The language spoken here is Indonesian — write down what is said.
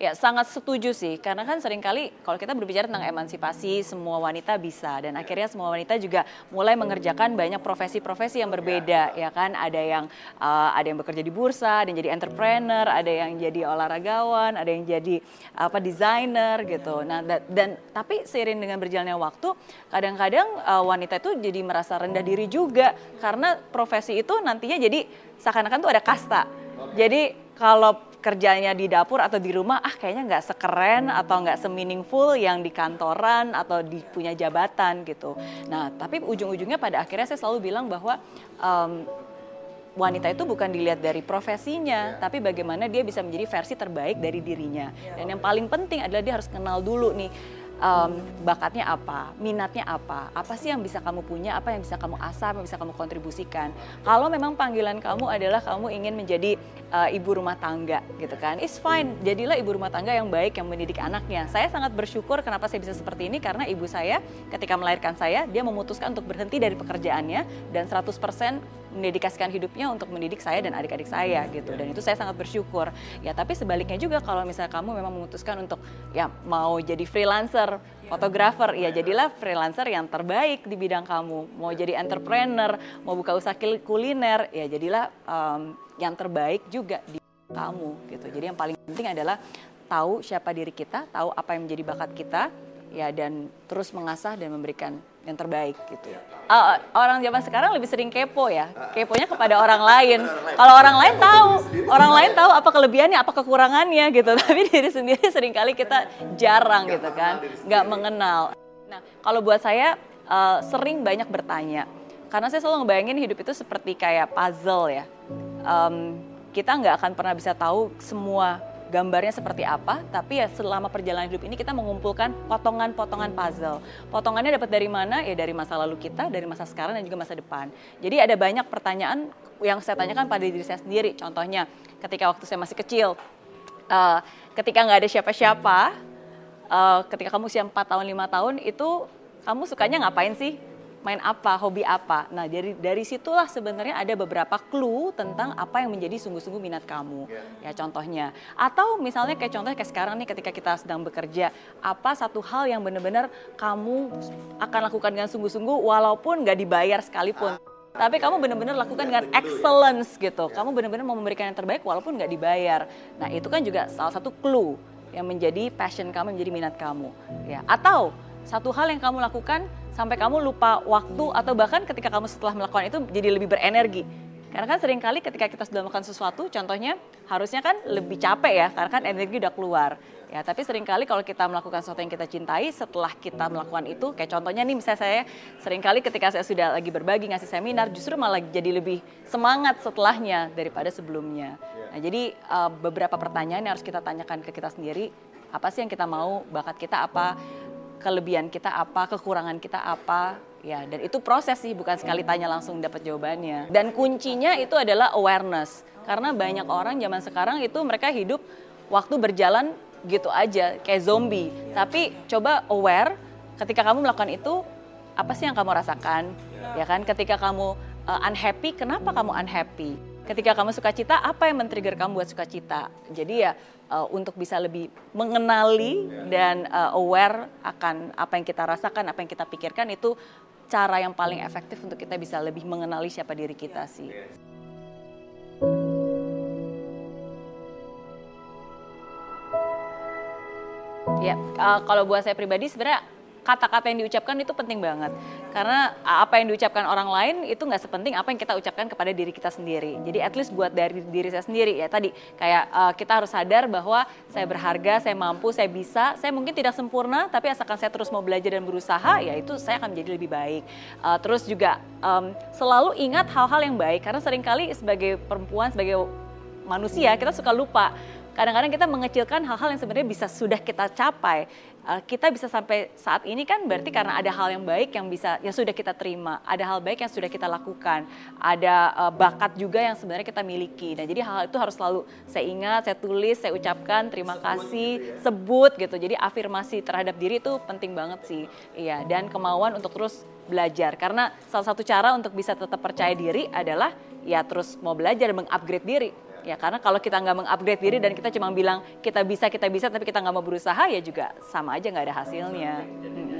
Ya, sangat setuju sih. Karena kan sering kali kalau kita berbicara tentang emansipasi, semua wanita bisa. Dan akhirnya semua wanita juga mulai mengerjakan banyak profesi-profesi yang berbeda. Ya kan, ada yang uh, ada yang bekerja di bursa, ada yang jadi entrepreneur, ada yang jadi olahragawan, ada yang jadi apa desainer gitu. Nah, dan, dan tapi seiring dengan berjalannya waktu, kadang-kadang uh, wanita itu jadi merasa rendah diri juga. Karena profesi itu nantinya jadi seakan-akan tuh ada kasta. Jadi kalau kerjanya di dapur atau di rumah ah kayaknya nggak sekeren atau nggak semeaningful yang di kantoran atau di punya jabatan gitu. Nah tapi ujung-ujungnya pada akhirnya saya selalu bilang bahwa um, wanita itu bukan dilihat dari profesinya, yeah. tapi bagaimana dia bisa menjadi versi terbaik dari dirinya. Yeah. Dan yang paling penting adalah dia harus kenal dulu nih um, bakatnya apa, minatnya apa, apa sih yang bisa kamu punya, apa yang bisa kamu asah, apa yang bisa kamu kontribusikan. Kalau memang panggilan kamu adalah kamu ingin menjadi uh, ibu rumah tangga gitu kan, it's fine, jadilah ibu rumah tangga yang baik yang mendidik anaknya. Saya sangat bersyukur kenapa saya bisa seperti ini karena ibu saya ketika melahirkan saya dia memutuskan untuk berhenti dari pekerjaannya dan 100% mendedikasikan hidupnya untuk mendidik saya dan adik-adik saya gitu. Dan itu saya sangat bersyukur. Ya tapi sebaliknya juga kalau misalnya kamu memang memutuskan untuk ya mau jadi freelancer fotografer ya jadilah freelancer yang terbaik di bidang kamu. Mau jadi entrepreneur mau buka usaha kuliner ya jadilah um, yang terbaik juga di kamu gitu. Jadi yang paling penting adalah tahu siapa diri kita tahu apa yang menjadi bakat kita ya dan terus mengasah dan memberikan yang terbaik gitu. Uh, orang zaman sekarang lebih sering kepo ya, keponya kepada orang lain. Kalau orang lain tahu, orang lain tahu apa kelebihannya, apa kekurangannya gitu. Tapi diri sendiri sering kali kita jarang gitu kan, nggak mengenal. Nah kalau buat saya uh, sering banyak bertanya, karena saya selalu ngebayangin hidup itu seperti kayak puzzle ya. Um, kita nggak akan pernah bisa tahu semua gambarnya seperti apa, tapi ya selama perjalanan hidup ini kita mengumpulkan potongan-potongan puzzle. Potongannya dapat dari mana? Ya dari masa lalu kita, dari masa sekarang dan juga masa depan. Jadi ada banyak pertanyaan yang saya tanyakan pada diri saya sendiri. Contohnya, ketika waktu saya masih kecil, uh, ketika nggak ada siapa-siapa, uh, ketika kamu usia 4 tahun, 5 tahun, itu kamu sukanya ngapain sih? Main apa, hobi apa. Nah, dari dari situlah sebenarnya ada beberapa clue tentang apa yang menjadi sungguh-sungguh minat kamu. Ya contohnya. Atau misalnya kayak contohnya kayak sekarang nih ketika kita sedang bekerja, apa satu hal yang benar-benar kamu akan lakukan dengan sungguh-sungguh walaupun nggak dibayar sekalipun. Tapi kamu benar-benar lakukan dengan excellence gitu. Kamu benar-benar mau memberikan yang terbaik walaupun nggak dibayar. Nah itu kan juga salah satu clue yang menjadi passion kamu, menjadi minat kamu. Ya. Atau satu hal yang kamu lakukan sampai kamu lupa waktu atau bahkan ketika kamu setelah melakukan itu jadi lebih berenergi. Karena kan sering kali ketika kita sudah melakukan sesuatu, contohnya harusnya kan lebih capek ya, karena kan energi udah keluar. Ya, tapi sering kali kalau kita melakukan sesuatu yang kita cintai, setelah kita melakukan itu, kayak contohnya nih misalnya saya sering kali ketika saya sudah lagi berbagi ngasih seminar, justru malah jadi lebih semangat setelahnya daripada sebelumnya. Nah, jadi uh, beberapa pertanyaan yang harus kita tanyakan ke kita sendiri, apa sih yang kita mau, bakat kita apa, kelebihan kita apa, kekurangan kita apa, ya dan itu proses sih bukan sekali tanya langsung dapat jawabannya. Dan kuncinya itu adalah awareness. Karena banyak orang zaman sekarang itu mereka hidup waktu berjalan gitu aja kayak zombie. Tapi coba aware ketika kamu melakukan itu apa sih yang kamu rasakan? Ya kan ketika kamu uh, unhappy, kenapa kamu unhappy? Ketika kamu suka cita, apa yang men-trigger kamu buat suka cita? Jadi ya uh, untuk bisa lebih mengenali dan uh, aware akan apa yang kita rasakan, apa yang kita pikirkan itu cara yang paling efektif untuk kita bisa lebih mengenali siapa diri kita sih. Ya, uh, kalau buat saya pribadi sebenarnya kata-kata yang diucapkan itu penting banget. Karena apa yang diucapkan orang lain itu nggak sepenting apa yang kita ucapkan kepada diri kita sendiri. Jadi at least buat dari diri saya sendiri ya. Tadi kayak uh, kita harus sadar bahwa saya berharga saya mampu saya bisa saya mungkin tidak sempurna tapi asalkan saya terus mau belajar dan berusaha ya itu saya akan menjadi lebih baik. Uh, terus juga um, selalu ingat hal-hal yang baik. Karena sering kali sebagai perempuan sebagai manusia kita suka lupa kadang-kadang kita mengecilkan hal-hal yang sebenarnya bisa sudah kita capai. Uh, kita bisa sampai saat ini kan berarti karena ada hal yang baik yang bisa yang sudah kita terima, ada hal baik yang sudah kita lakukan, ada uh, bakat juga yang sebenarnya kita miliki. Nah, jadi hal-hal itu harus selalu saya ingat, saya tulis, saya ucapkan terima kasih, gitu ya. sebut gitu. Jadi afirmasi terhadap diri itu penting banget sih. Iya, dan kemauan untuk terus belajar karena salah satu cara untuk bisa tetap percaya diri adalah ya terus mau belajar mengupgrade diri ya karena kalau kita nggak mengupgrade diri dan kita cuma bilang kita bisa kita bisa tapi kita nggak mau berusaha ya juga sama aja nggak ada hasilnya. Di